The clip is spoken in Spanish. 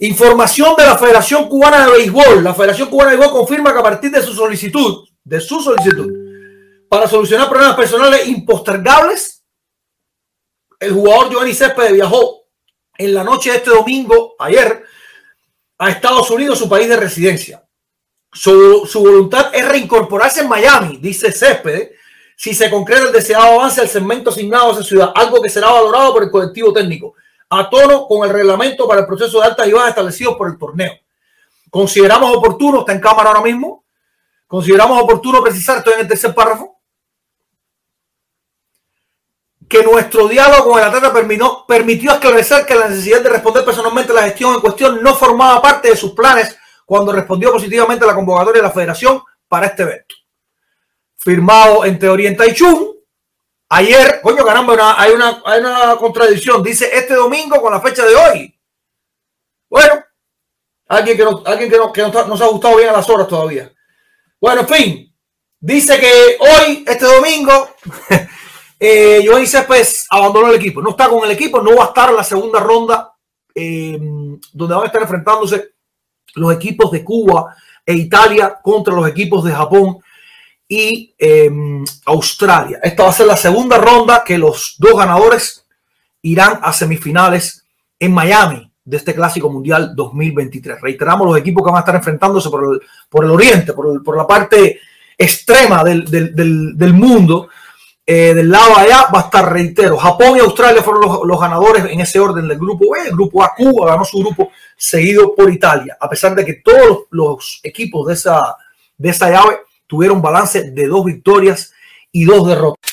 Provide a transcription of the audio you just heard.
Información de la Federación Cubana de Béisbol. La Federación Cubana de Béisbol confirma que a partir de su solicitud, de su solicitud, para solucionar problemas personales impostergables, el jugador Giovanni Céspedes viajó en la noche de este domingo, ayer, a Estados Unidos, su país de residencia. Su, su voluntad es reincorporarse en Miami, dice Céspedes, si se concreta el deseado avance al segmento asignado a esa ciudad, algo que será valorado por el colectivo técnico, a tono con el reglamento para el proceso de altas y bajas establecido por el torneo. Consideramos oportuno, está en cámara ahora mismo, consideramos oportuno precisar, estoy en el tercer párrafo, que nuestro diálogo con el atleta permitió, permitió esclarecer que la necesidad de responder personalmente a la gestión en cuestión no formaba parte de sus planes cuando respondió positivamente a la convocatoria de la federación para este evento. Firmado entre Orienta y Chun. Ayer, coño, caramba, hay, una, hay una contradicción. Dice este domingo con la fecha de hoy. Bueno, alguien que, no, alguien que, no, que no, nos ha gustado bien a las horas todavía. Bueno, en fin, dice que hoy, este domingo, Eh, Johnny Céspedes abandonó el equipo, no está con el equipo, no va a estar en la segunda ronda eh, donde van a estar enfrentándose los equipos de Cuba e Italia contra los equipos de Japón y eh, Australia. Esta va a ser la segunda ronda que los dos ganadores irán a semifinales en Miami de este Clásico Mundial 2023. Reiteramos los equipos que van a estar enfrentándose por el, por el oriente, por, el, por la parte extrema del, del, del, mundo eh, del lado allá va a estar, reitero, Japón y Australia fueron los, los, ganadores en ese orden del grupo B. El grupo A, Cuba ganó su grupo, seguido por Italia, a pesar de que todos los equipos de esa, de esa llave tuvieron balance de dos victorias y dos derrotas.